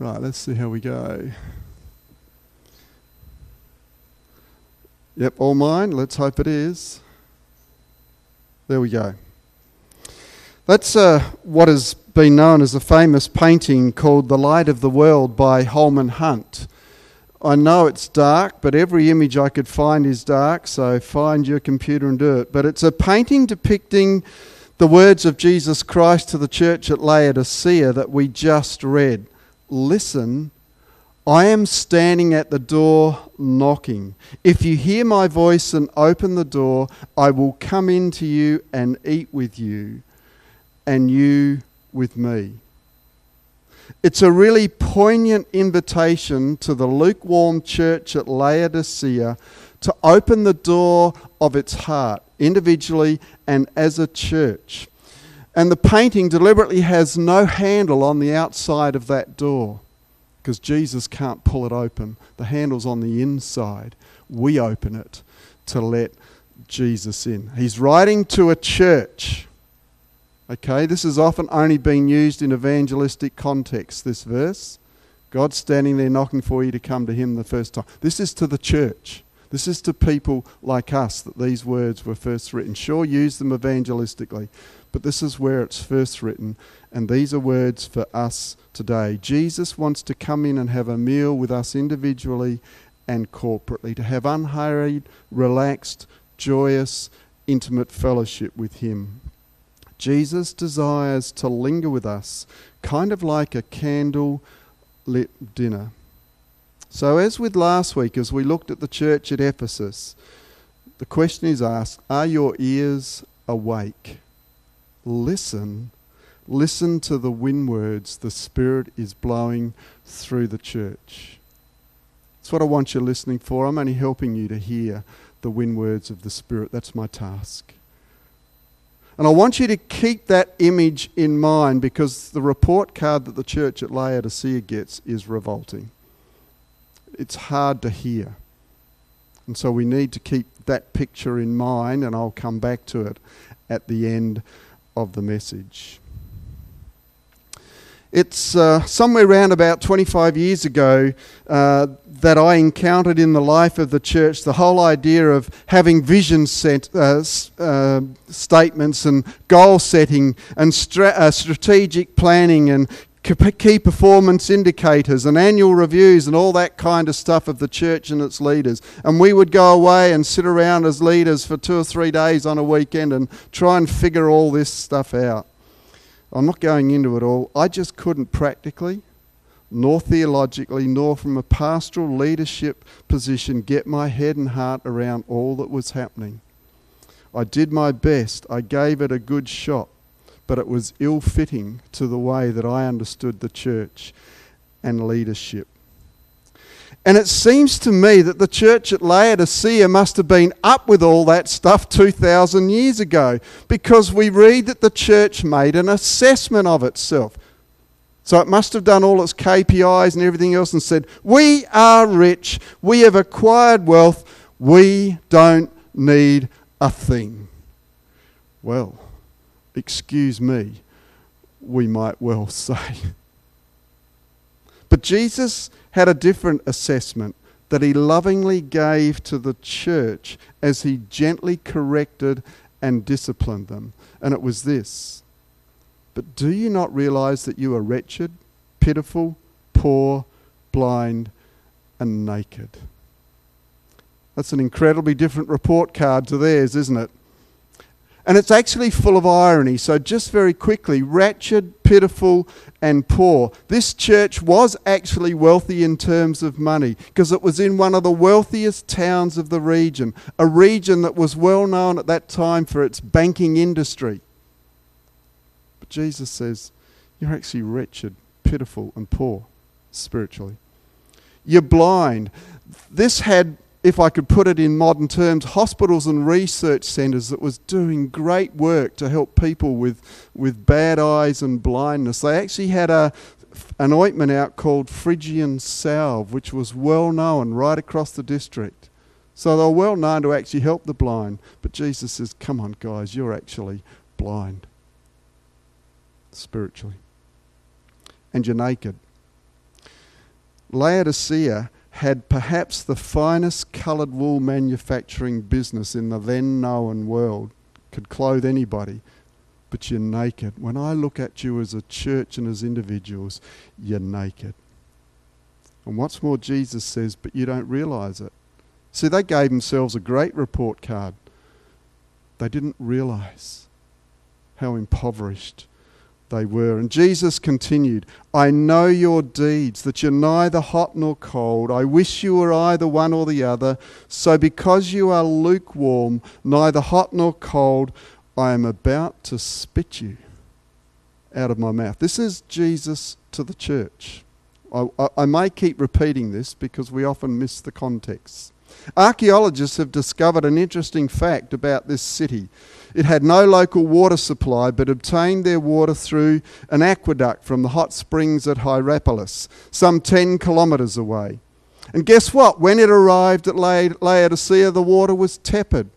Right, let's see how we go. Yep, all mine. Let's hope it is. There we go. That's uh, what has been known as a famous painting called The Light of the World by Holman Hunt. I know it's dark, but every image I could find is dark, so find your computer and do it. But it's a painting depicting the words of Jesus Christ to the church at Laodicea that we just read. Listen, I am standing at the door knocking. If you hear my voice and open the door, I will come in to you and eat with you, and you with me. It's a really poignant invitation to the lukewarm church at Laodicea to open the door of its heart, individually and as a church. And the painting deliberately has no handle on the outside of that door because Jesus can't pull it open. The handle's on the inside. We open it to let Jesus in. He's writing to a church. Okay, this has often only been used in evangelistic context, this verse. God's standing there knocking for you to come to Him the first time. This is to the church. This is to people like us that these words were first written. Sure, use them evangelistically, but this is where it's first written, and these are words for us today. Jesus wants to come in and have a meal with us individually and corporately, to have unhurried, relaxed, joyous, intimate fellowship with Him. Jesus desires to linger with us, kind of like a candle lit dinner. So, as with last week, as we looked at the church at Ephesus, the question is asked Are your ears awake? Listen Listen to the wind words the Spirit is blowing through the church. That's what I want you listening for. I'm only helping you to hear the wind words of the Spirit. That's my task. And I want you to keep that image in mind because the report card that the church at Laodicea gets is revolting. It's hard to hear. And so we need to keep that picture in mind, and I'll come back to it at the end of the message. It's uh, somewhere around about 25 years ago uh, that I encountered in the life of the church the whole idea of having vision set, uh, uh statements and goal setting and stra- uh, strategic planning and key performance indicators and annual reviews and all that kind of stuff of the church and its leaders. And we would go away and sit around as leaders for two or three days on a weekend and try and figure all this stuff out. I'm not going into it all. I just couldn't practically, nor theologically, nor from a pastoral leadership position get my head and heart around all that was happening. I did my best. I gave it a good shot, but it was ill fitting to the way that I understood the church and leadership. And it seems to me that the church at Laodicea must have been up with all that stuff 2,000 years ago because we read that the church made an assessment of itself. So it must have done all its KPIs and everything else and said, We are rich, we have acquired wealth, we don't need a thing. Well, excuse me, we might well say. But Jesus had a different assessment that he lovingly gave to the church as he gently corrected and disciplined them. And it was this But do you not realize that you are wretched, pitiful, poor, blind, and naked? That's an incredibly different report card to theirs, isn't it? And it's actually full of irony. So, just very quickly wretched, pitiful, and poor. This church was actually wealthy in terms of money because it was in one of the wealthiest towns of the region, a region that was well known at that time for its banking industry. But Jesus says, You're actually wretched, pitiful, and poor spiritually. You're blind. This had if I could put it in modern terms, hospitals and research centres that was doing great work to help people with, with bad eyes and blindness. They actually had a, an ointment out called Phrygian salve, which was well known right across the district. So they were well known to actually help the blind. But Jesus says, Come on, guys, you're actually blind spiritually. And you're naked. Laodicea had perhaps the finest coloured wool manufacturing business in the then known world, could clothe anybody, but you're naked. When I look at you as a church and as individuals, you're naked. And what's more, Jesus says, but you don't realise it. See, they gave themselves a great report card. They didn't realise how impoverished they were. And Jesus continued, I know your deeds, that you're neither hot nor cold. I wish you were either one or the other. So because you are lukewarm, neither hot nor cold, I am about to spit you out of my mouth. This is Jesus to the church. I, I, may keep repeating this because we often miss the context. Archaeologists have discovered an interesting fact about this city. It had no local water supply but obtained their water through an aqueduct from the hot springs at Hierapolis, some 10 kilometres away. And guess what? When it arrived at Laodicea, the water was tepid.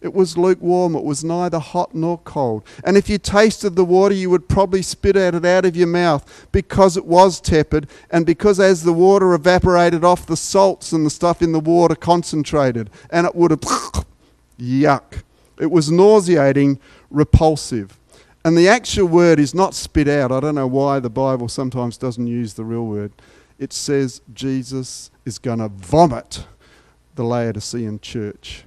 It was lukewarm. It was neither hot nor cold. And if you tasted the water, you would probably spit at it out of your mouth because it was tepid and because as the water evaporated off, the salts and the stuff in the water concentrated and it would have yuck. It was nauseating, repulsive. And the actual word is not spit out. I don't know why the Bible sometimes doesn't use the real word. It says Jesus is going to vomit the Laodicean church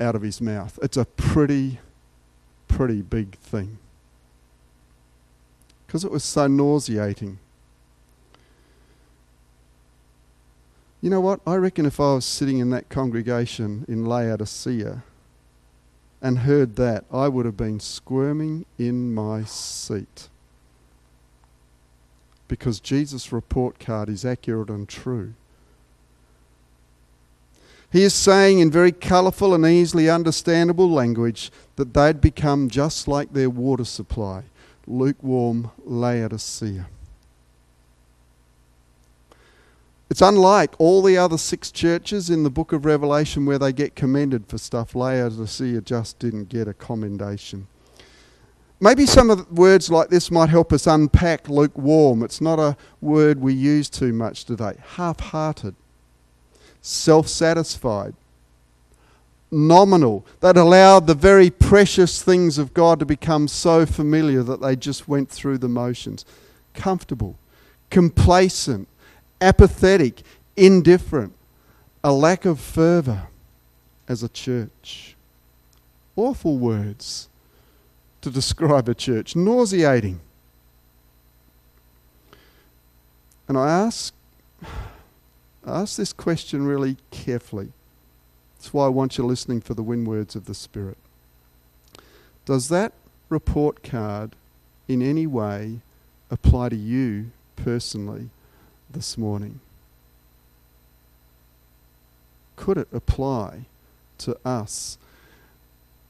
out of his mouth. It's a pretty, pretty big thing. Because it was so nauseating. You know what? I reckon if I was sitting in that congregation in Laodicea, and heard that, I would have been squirming in my seat. Because Jesus' report card is accurate and true. He is saying in very colourful and easily understandable language that they'd become just like their water supply, lukewarm Laodicea. It's unlike all the other six churches in the book of Revelation where they get commended for stuff. Laodicea just didn't get a commendation. Maybe some of the words like this might help us unpack lukewarm. It's not a word we use too much today. Half hearted, self satisfied, nominal, that allowed the very precious things of God to become so familiar that they just went through the motions. Comfortable, complacent, apathetic, indifferent, a lack of fervour as a church. Awful words to describe a church, nauseating. And I ask, I ask this question really carefully. That's why I want you listening for the wind words of the Spirit. Does that report card in any way apply to you personally this morning? Could it apply to us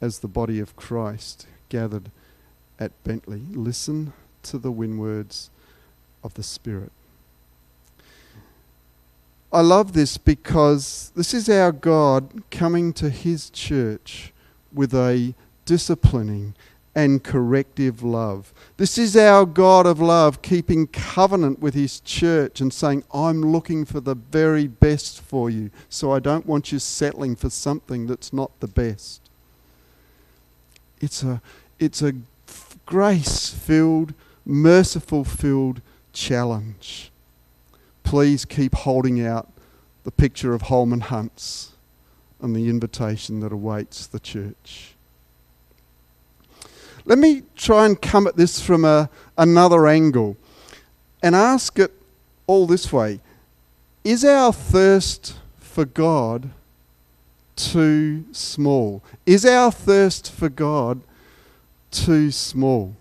as the body of Christ gathered at Bentley? Listen to the wind words of the Spirit. I love this because this is our God coming to His church with a disciplining and corrective love. This is our God of love keeping covenant with His church and saying, I'm looking for the very best for you, so I don't want you settling for something that's not the best. It's a, it's a grace filled, merciful filled challenge. Please keep holding out the picture of Holman Hunts and the invitation that awaits the church. Let me try and come at this from a, another angle and ask it all this way Is our thirst for God too small? Is our thirst for God too small?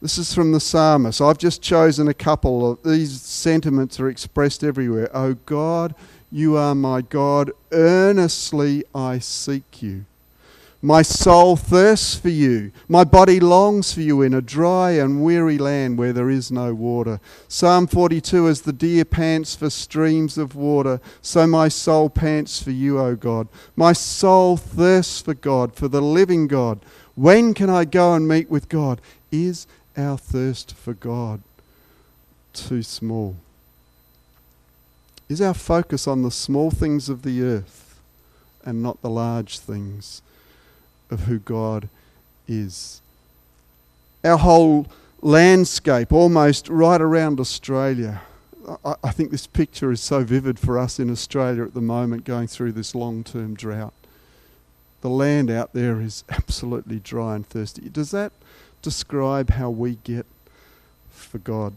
This is from the psalmist. I've just chosen a couple of these sentiments are expressed everywhere. Oh God, you are my God. Earnestly I seek you. My soul thirsts for you. My body longs for you in a dry and weary land where there is no water. Psalm 42 As the deer pants for streams of water, so my soul pants for you, O God. My soul thirsts for God, for the living God. When can I go and meet with God? Is our thirst for God too small? Is our focus on the small things of the earth and not the large things of who God is? Our whole landscape, almost right around Australia, I, I think this picture is so vivid for us in Australia at the moment going through this long term drought. The land out there is absolutely dry and thirsty. Does that describe how we get for God?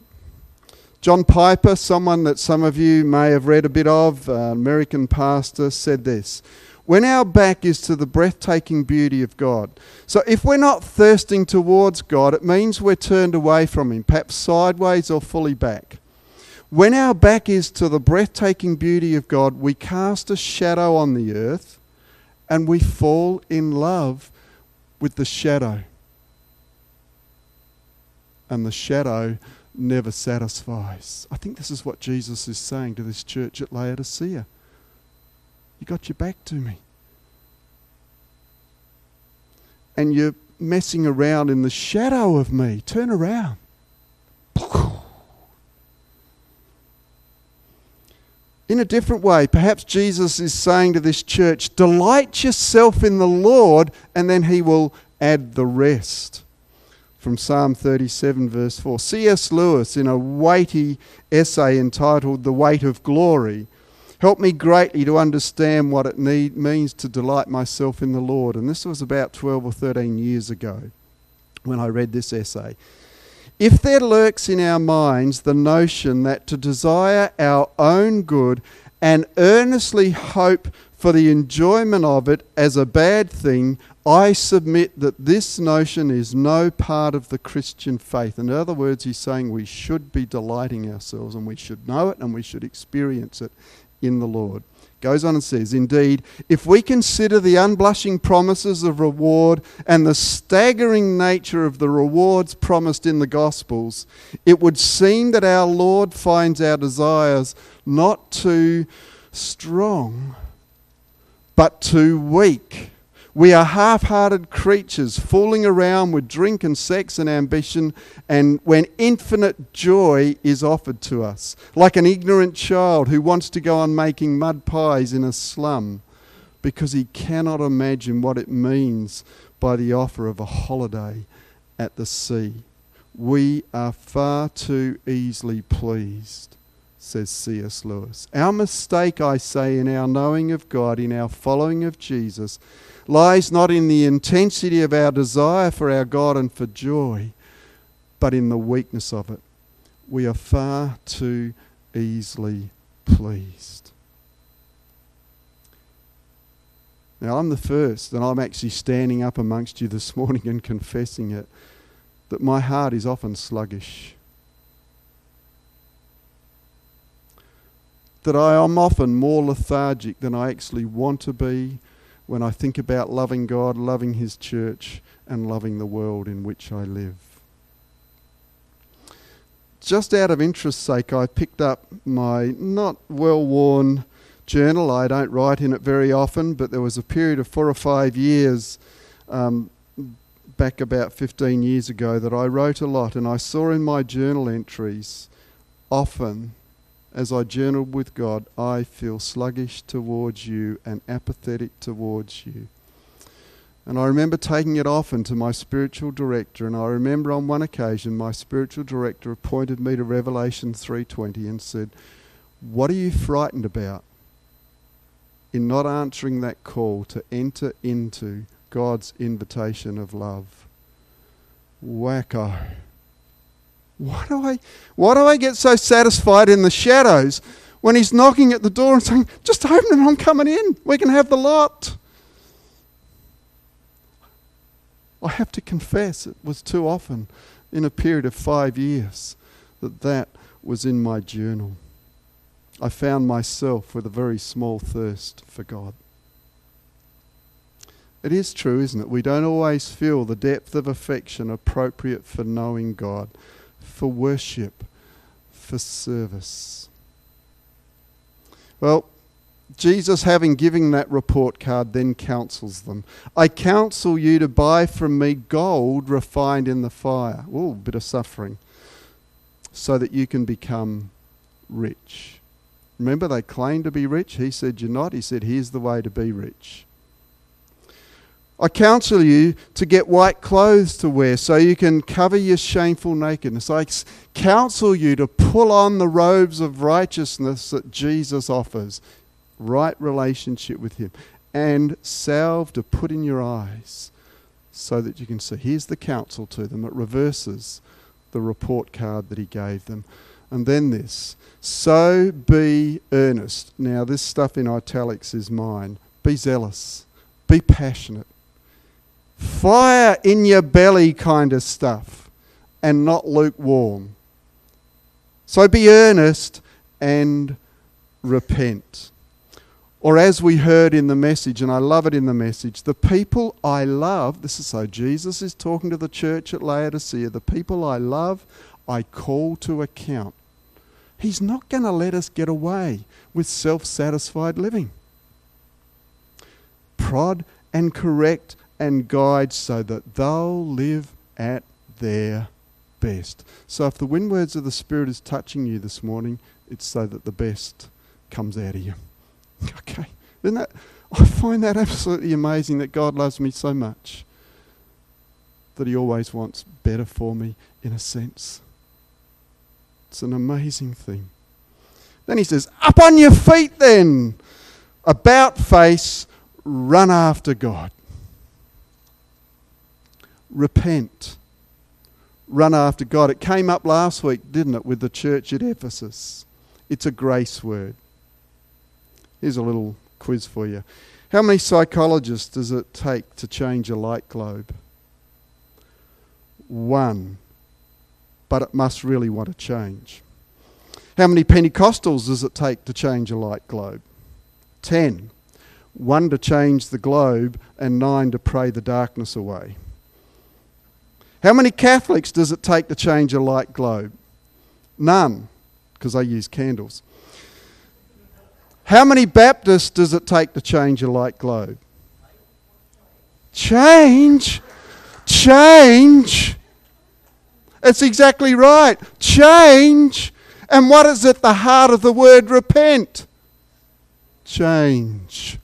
John Piper, someone that some of you may have read a bit of, an American pastor, said this When our back is to the breathtaking beauty of God, so if we're not thirsting towards God, it means we're turned away from Him, perhaps sideways or fully back. When our back is to the breathtaking beauty of God, we cast a shadow on the earth and we fall in love with the shadow. And the shadow never satisfies. I think this is what Jesus is saying to this church at Laodicea. You got your back to me. And you're messing around in the shadow of me. Turn around. In a different way, perhaps Jesus is saying to this church, delight yourself in the Lord, and then he will add the rest from Psalm 37, verse 4. C.S. Lewis, in a weighty essay entitled The Weight of Glory, helped me greatly to understand what it need, means to delight myself in the Lord. And this was about 12 or 13 years ago when I read this essay. If there lurks in our minds the notion that to desire our own good and earnestly hope for the enjoyment of it as a bad thing, I submit that this notion is no part of the Christian faith. In other words, he's saying we should be delighting ourselves and we should know it and we should experience it in the Lord. Goes on and says, Indeed, if we consider the unblushing promises of reward and the staggering nature of the rewards promised in the Gospels, it would seem that our Lord finds our desires not too strong, but too weak we are half hearted creatures fooling around with drink and sex and ambition, and when infinite joy is offered to us, like an ignorant child who wants to go on making mud pies in a slum because he cannot imagine what it means by the offer of a holiday at the sea. We are far too easily pleased, says C.S. Lewis. Our mistake, I say, in our knowing of God, in our following of Jesus, lies not in the intensity of our desire for our God and for joy, but in the weakness of it. We are far too easily pleased. Now, I'm the first, and I'm actually standing up amongst you this morning and confessing it, that my heart is often sluggish. That I am often more lethargic than I actually want to be when I think about loving God, loving His church, and loving the world in which I live. Just out of interest's sake, I picked up my not well worn journal. I don't write in it very often, but there was a period of four or five years um, back about 15 years ago that I wrote a lot, and I saw in my journal entries often as I journal with God, I feel sluggish towards you and apathetic towards you. And I remember taking it often to my spiritual director, and I remember on one occasion my spiritual director appointed me to Revelation 3:20 and said, "What are you frightened about in not answering that call to enter into God's invitation of love?" Wacko. Why do I why do I get so satisfied in the shadows when he's knocking at the door and saying, Just open it, I'm coming in. We can have the lot. I have to confess it was too often in a period of five years that that was in my journal. I found myself with a very small thirst for God. It is true, isn't it? We don't always feel the depth of affection appropriate for knowing God for worship, for service. Well, Jesus, having given that report card, then counsels them. I counsel you to buy from me gold refined in the fire. Oh, bit of suffering. so that you can become rich. Remember, they claimed to be rich. He said, You're not. He said, Here's the way to be rich. I counsel you to get white clothes to wear so you can cover your shameful nakedness. I counsel you to pull on the robes of righteousness that Jesus offers, right relationship with Him, and salve to put in your eyes so that you can see. Here's the counsel to them. It reverses the report card that He gave them. And then this so be earnest. Now, this stuff in italics is mine. Be zealous, be passionate fire in your belly kind of stuff and not lukewarm. So be earnest and repent. Or as we heard in the message, and I love it in the message, the people I love, this is so Jesus is talking to the church at Laodicea, the people I love, I call to account. He's not going to let us get away with self satisfied living. Prod and correct and guide so that they'll live at their best. So if the wind words of the Spirit is touching you this morning, it's so that the best comes out of you. Okay. Isn't that I find that absolutely amazing that God loves me so much. That he always wants better for me in a sense. It's an amazing thing. Then he says, Up on your feet then. About face, run after God repent, run after God. It came up last week, didn't it, with the church at Ephesus? It's a grace word. Here's a little quiz for you. How many psychologists does it take to change a light globe? One. But it must really want to change. How many Pentecostals does it take to change a light globe? Ten. One to change the globe and nine to pray the darkness away. How many Catholics does it take to change a light globe? None, because they use candles. How many Baptists does it take to change a light globe? Change? Change? It's exactly right. Change. And what is at the heart of the word repent? Change.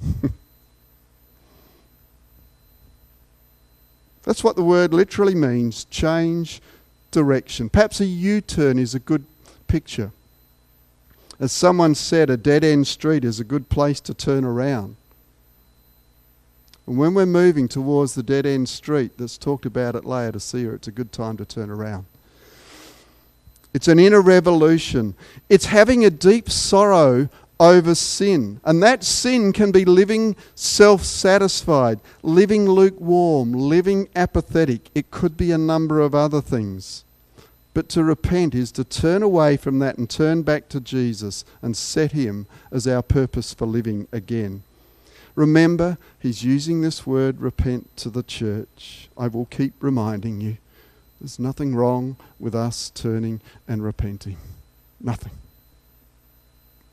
That's what the word literally means change direction. Perhaps a U turn is a good picture. As someone said, a dead end street is a good place to turn around. And when we're moving towards the dead end street that's talked about at Laodicea, it's a good time to turn around. It's an inner revolution. It's having a deep sorrow over sin. And that sin can be living self satisfied, living lukewarm, living apathetic. It could be a number of other things. But to repent is to turn away from that and turn back to Jesus and set Him as our purpose for living again. Remember, He's using this word repent to the church. I will keep reminding you. There's nothing wrong with us turning and repenting. Nothing.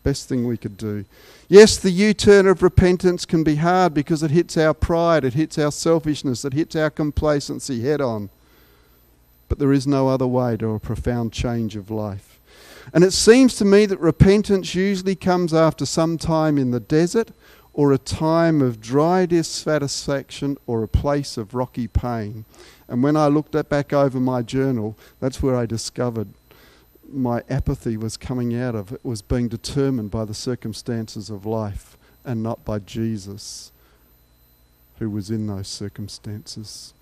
Best thing we could do. Yes, the U turn of repentance can be hard because it hits our pride, it hits our selfishness, it hits our complacency head on. But there is no other way to a profound change of life. And it seems to me that repentance usually comes after some time in the desert or a time of dry dissatisfaction or a place of rocky pain. And when I looked back over my journal, that's where I discovered my apathy was coming out of. It was being determined by the circumstances of life and not by Jesus, who was in those circumstances.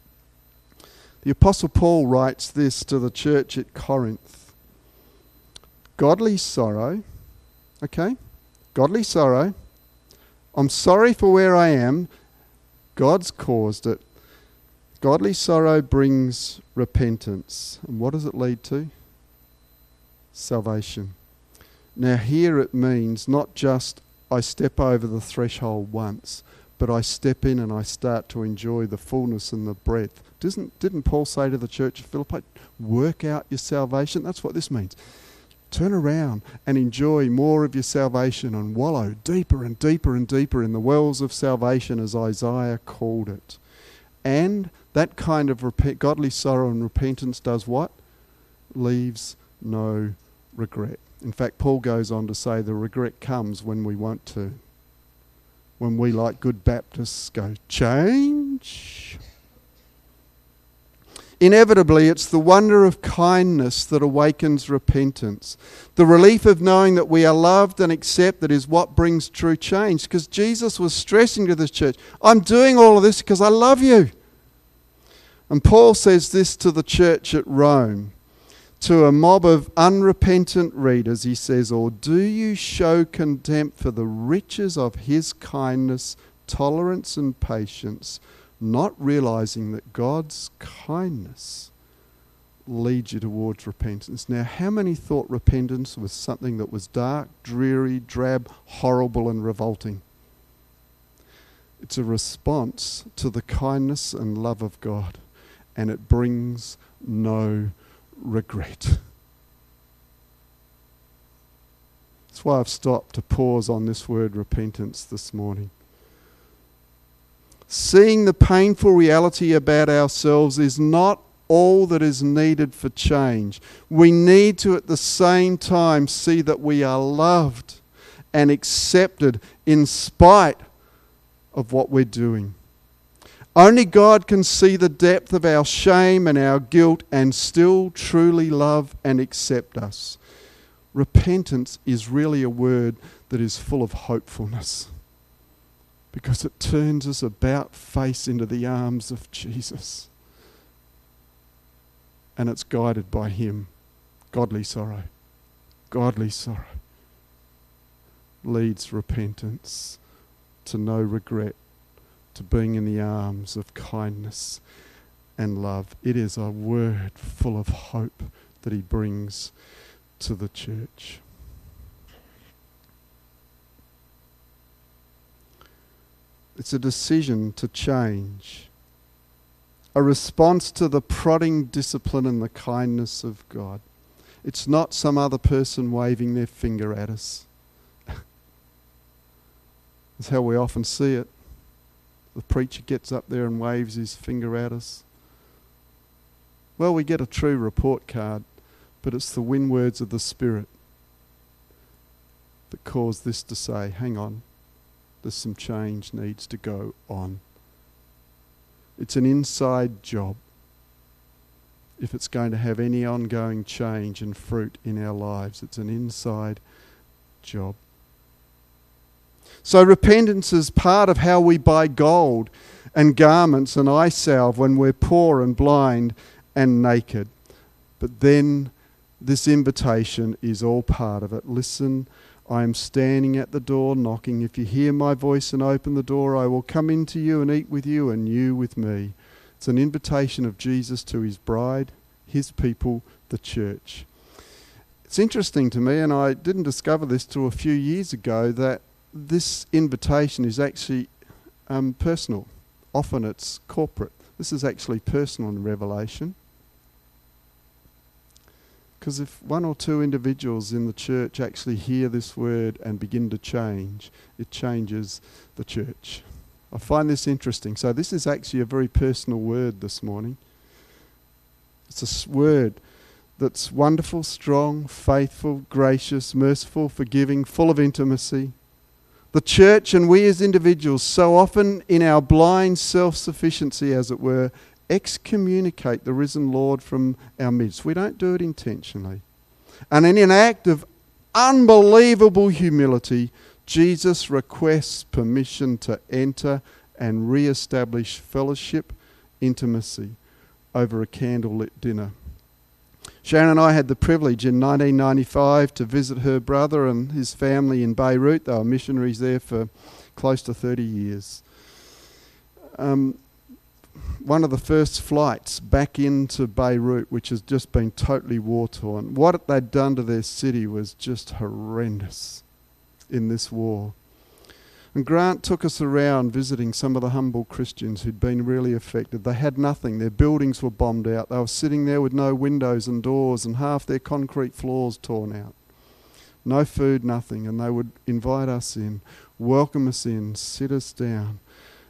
The Apostle Paul writes this to the church at Corinth Godly sorrow, okay? Godly sorrow. I'm sorry for where I am. God's caused it. Godly sorrow brings repentance. And what does it lead to? Salvation. Now, here it means not just I step over the threshold once, but I step in and I start to enjoy the fullness and the breadth. Doesn't, didn't Paul say to the church of Philippi, work out your salvation? That's what this means. Turn around and enjoy more of your salvation and wallow deeper and deeper and deeper in the wells of salvation, as Isaiah called it. And that kind of rep- godly sorrow and repentance does what? Leaves no regret. In fact, Paul goes on to say the regret comes when we want to. When we, like good Baptists, go, change. Inevitably, it's the wonder of kindness that awakens repentance. The relief of knowing that we are loved and accepted is what brings true change. Because Jesus was stressing to this church, I'm doing all of this because I love you. And Paul says this to the church at Rome, to a mob of unrepentant readers. He says, Or do you show contempt for the riches of his kindness, tolerance, and patience? not realizing that God's kindness leads you towards repentance. Now, how many thought repentance was something that was dark, dreary, drab, horrible, and revolting? It's a response to the kindness and love of God, and it brings no regret. That's why I've stopped to pause on this word repentance this morning. Seeing the painful reality about ourselves is not all that is needed for change. We need to, at the same time, see that we are loved and accepted in spite of what we're doing. Only God can see the depth of our shame and our guilt and still truly love and accept us. Repentance is really a word that is full of hopefulness because it turns us about face into the arms of Jesus. And it's guided by Him. Godly sorrow. Godly sorrow leads repentance to no regret, to being in the arms of kindness and love. It is a word full of hope that He brings to the church. It's a decision to change, a response to the prodding discipline and the kindness of God. It's not some other person waving their finger at us. That's how we often see it. The preacher gets up there and waves his finger at us. Well, we get a true report card, but it's the wind words of the Spirit that cause this to say, hang on, there's some change needs to go on. It's an inside job if it's going to have any ongoing change and fruit in our lives. It's an inside job. So, repentance is part of how we buy gold and garments and eye salve when we're poor and blind and naked. But then this invitation is all part of it. Listen I am standing at the door knocking. If you hear my voice and open the door, I will come into you and eat with you, and you with me. It's an invitation of Jesus to his bride, his people, the church. It's interesting to me, and I didn't discover this till a few years ago, that this invitation is actually um, personal. Often it's corporate. This is actually personal in Revelation. Because if one or two individuals in the church actually hear this word and begin to change, it changes the church. I find this interesting. So, this is actually a very personal word this morning. It's a word that's wonderful, strong, faithful, gracious, merciful, forgiving, full of intimacy. The church and we as individuals, so often in our blind self sufficiency, as it were, excommunicate the risen Lord from our midst. We don't do it intentionally. And in an act of unbelievable humility, Jesus requests permission to enter and re establish fellowship, intimacy over a candlelit dinner. Sharon and I had the privilege in 1995 to visit her brother and his family in Beirut. They were missionaries there for close to 30 years. Um, one of the first flights back into Beirut, which has just been totally war torn. What they'd done to their city was just horrendous in this war. And Grant took us around visiting some of the humble Christians who'd been really affected. They had nothing, their buildings were bombed out, they were sitting there with no windows and doors and half their concrete floors torn out. No food, nothing. And they would invite us in, welcome us in, sit us down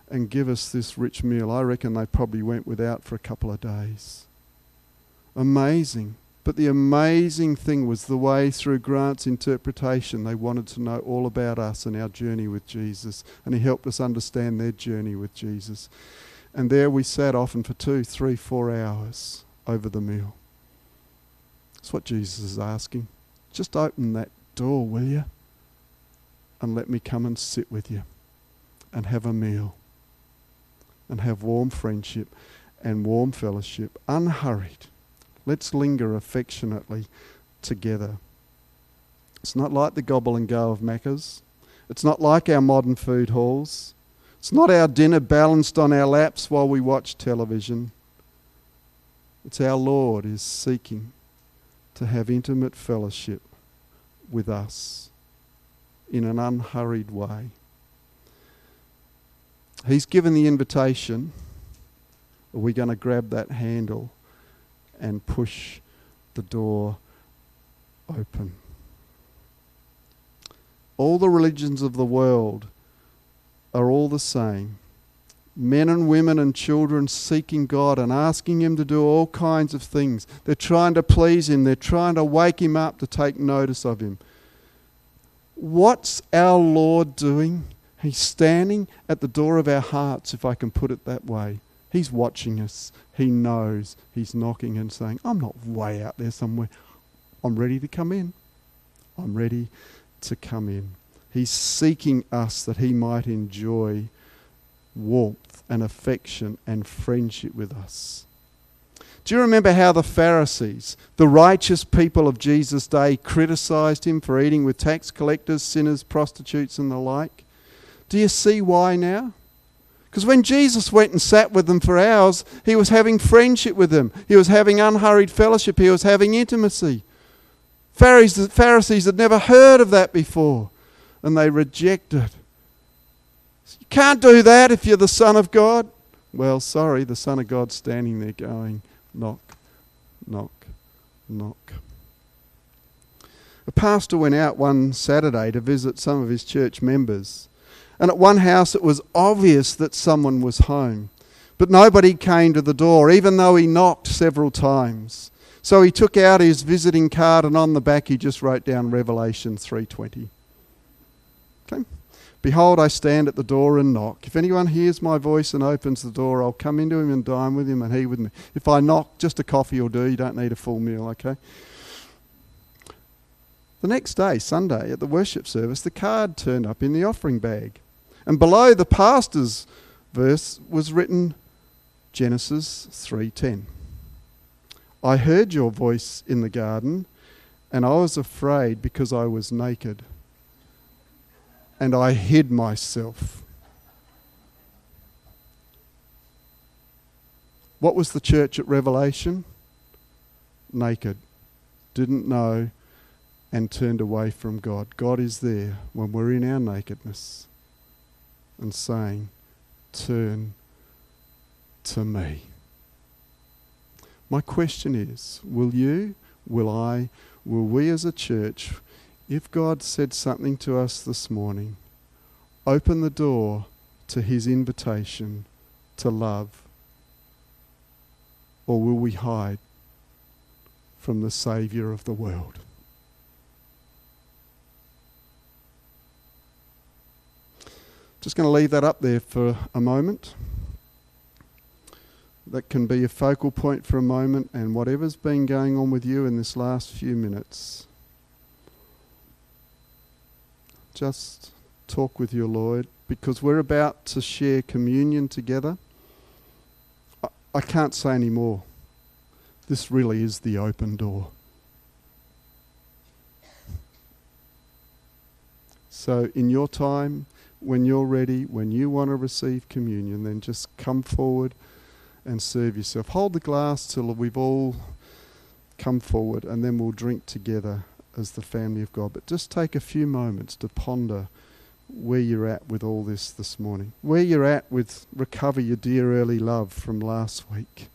and give us this rich meal. I reckon they probably went without for a couple of days. Amazing. But the amazing thing was the way through Grant's interpretation, they wanted to know all about us and our journey with Jesus. And he helped us understand their journey with Jesus. And there we sat often for two, three, four hours over the meal. That's what Jesus is asking. Just open that door, will you? And let me come and sit with you and have a meal and have warm friendship and warm fellowship, unhurried. Let's linger affectionately together. It's not like the gobble and go of Macca's. It's not like our modern food halls. It's not our dinner balanced on our laps while we watch television. It's our Lord is seeking to have intimate fellowship with us in an unhurried way. He's given the invitation. Are we going to grab that handle and push the door open? All the religions of the world are all the same. Men and women and children seeking God and asking Him to do all kinds of things. They're trying to please Him, they're trying to wake Him up to take notice of Him. What's our Lord doing? He's standing at the door of our hearts, if I can put it that way. He's watching us. He knows. He's knocking and saying, I'm not way out there somewhere. I'm ready to come in. I'm ready to come in. He's seeking us that he might enjoy warmth and affection and friendship with us. Do you remember how the Pharisees, the righteous people of Jesus' day, criticized him for eating with tax collectors, sinners, prostitutes, and the like? Do you see why now? Because when Jesus went and sat with them for hours, he was having friendship with them. He was having unhurried fellowship. He was having intimacy. Pharisees had never heard of that before, and they rejected. You can't do that if you're the Son of God. Well, sorry, the Son of God's standing there going, knock, knock, knock. A pastor went out one Saturday to visit some of his church members. And at one house, it was obvious that someone was home. But nobody came to the door, even though he knocked several times. So he took out his visiting card, and on the back he just wrote down Revelation 3:20. Okay. Behold, I stand at the door and knock. If anyone hears my voice and opens the door, I'll come into him and dine with him, and he with me. If I knock, just a coffee will do. You don't need a full meal, okay? The next day, Sunday, at the worship service, the card turned up in the offering bag. And below the pastor's verse was written Genesis 3:10. I heard your voice in the garden, and I was afraid because I was naked. And I hid myself. What was the church at Revelation? Naked. Didn't know and turned away from God. God is there when we're in our nakedness and saying, Turn to me. My question is will you, will I, will we as a church, if God said something to us this morning, open the door to his invitation to love? Or will we hide from the Saviour of the world? Just going to leave that up there for a moment. That can be a focal point for a moment, and whatever's been going on with you in this last few minutes, just talk with your Lord because we're about to share communion together. I, I can't say any more. This really is the open door. So, in your time, when you're ready, when you want to receive communion, then just come forward and serve yourself. Hold the glass till we've all come forward, and then we'll drink together as the family of God. But just take a few moments to ponder where you're at with all this this morning, where you're at with recover your dear early love from last week.